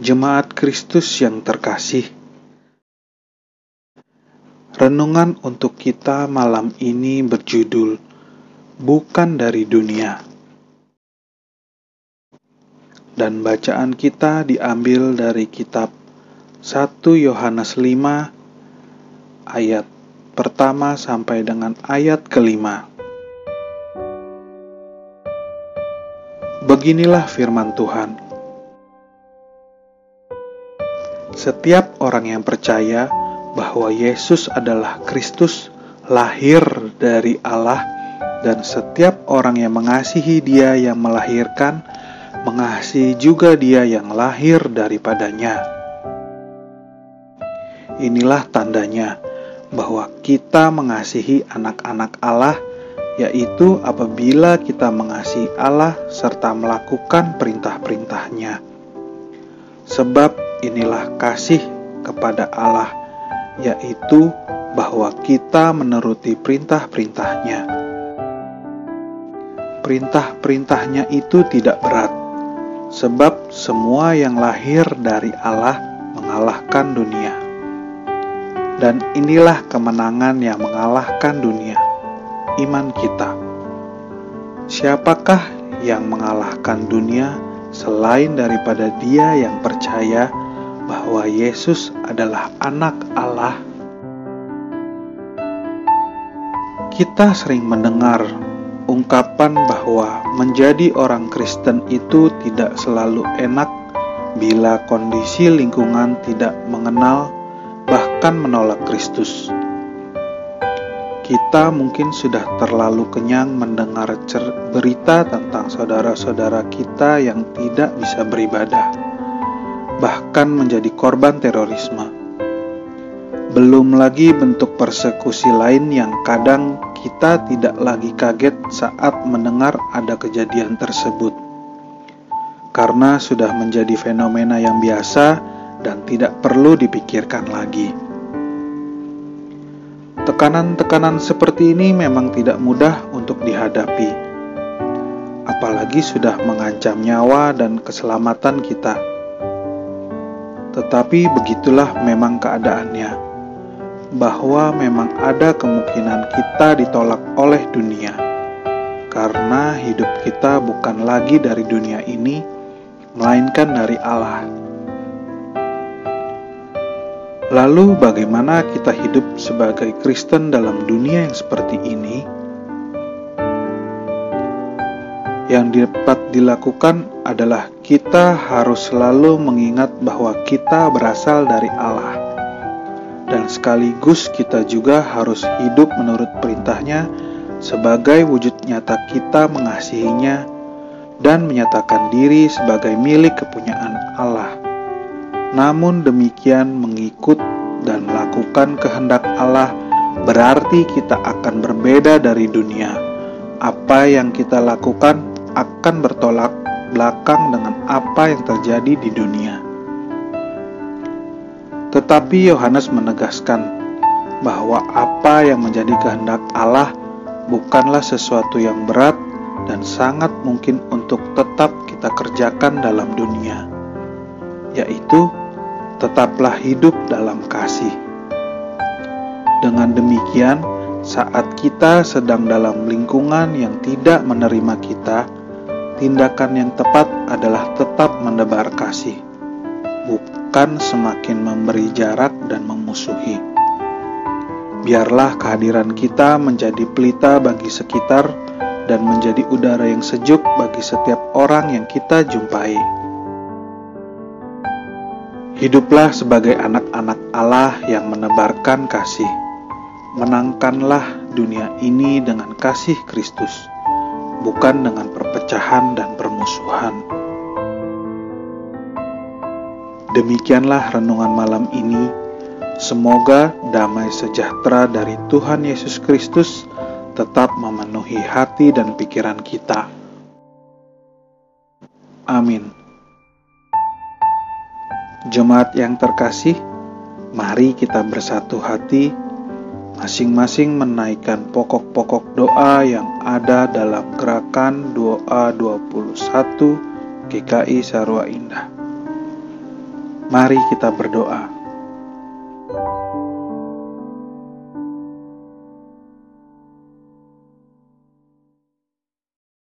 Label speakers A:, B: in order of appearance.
A: Jemaat Kristus yang terkasih, renungan untuk kita malam ini berjudul "Bukan dari Dunia", dan bacaan kita diambil dari kitab 1 Yohanes 5 ayat pertama sampai dengan ayat kelima. Beginilah firman Tuhan. Setiap orang yang percaya bahwa Yesus adalah Kristus, lahir dari Allah, dan setiap orang yang mengasihi Dia yang melahirkan, mengasihi juga Dia yang lahir daripadanya. Inilah tandanya bahwa kita mengasihi anak-anak Allah, yaitu apabila kita mengasihi Allah serta melakukan perintah-perintahnya. Sebab inilah kasih kepada Allah, yaitu bahwa kita menuruti perintah-perintahnya. Perintah-perintahnya itu tidak berat, sebab semua yang lahir dari Allah mengalahkan dunia. Dan inilah kemenangan yang mengalahkan dunia, iman kita. Siapakah yang mengalahkan dunia selain daripada Dia yang percaya? bahwa Yesus adalah Anak Allah, kita sering mendengar ungkapan bahwa menjadi orang Kristen itu tidak selalu enak bila kondisi lingkungan tidak mengenal, bahkan menolak Kristus. Kita mungkin sudah terlalu kenyang mendengar berita tentang saudara-saudara kita yang tidak bisa beribadah bahkan menjadi korban terorisme. Belum lagi bentuk persekusi lain yang kadang kita tidak lagi kaget saat mendengar ada kejadian tersebut, karena sudah menjadi fenomena yang biasa dan tidak perlu dipikirkan lagi. Tekanan-tekanan seperti ini memang tidak mudah untuk dihadapi, apalagi sudah mengancam nyawa dan keselamatan kita. Tetapi begitulah memang keadaannya, bahwa memang ada kemungkinan kita ditolak oleh dunia, karena hidup kita bukan lagi dari dunia ini, melainkan dari Allah. Lalu, bagaimana kita hidup sebagai Kristen dalam dunia yang seperti ini? Yang dapat dilakukan adalah kita harus selalu mengingat bahwa kita berasal dari Allah dan sekaligus kita juga harus hidup menurut perintahnya sebagai wujud nyata kita mengasihinya dan menyatakan diri sebagai milik kepunyaan Allah. Namun demikian mengikut dan melakukan kehendak Allah berarti kita akan berbeda dari dunia. Apa yang kita lakukan akan bertolak belakang dengan apa yang terjadi di dunia. Tetapi Yohanes menegaskan bahwa apa yang menjadi kehendak Allah bukanlah sesuatu yang berat dan sangat mungkin untuk tetap kita kerjakan dalam dunia, yaitu tetaplah hidup dalam kasih. Dengan demikian, saat kita sedang dalam lingkungan yang tidak menerima kita, tindakan yang tepat adalah tetap mendebar kasih, bukan semakin memberi jarak dan memusuhi. Biarlah kehadiran kita menjadi pelita bagi sekitar dan menjadi udara yang sejuk bagi setiap orang yang kita jumpai. Hiduplah sebagai anak-anak Allah yang menebarkan kasih. Menangkanlah dunia ini dengan kasih Kristus bukan dengan perpecahan dan permusuhan. Demikianlah renungan malam ini. Semoga damai sejahtera dari Tuhan Yesus Kristus tetap memenuhi hati dan pikiran kita. Amin. Jemaat yang terkasih, mari kita bersatu hati masing-masing menaikkan pokok-pokok doa yang ada dalam gerakan doa 21 GKI Sarwa Indah. Mari kita berdoa.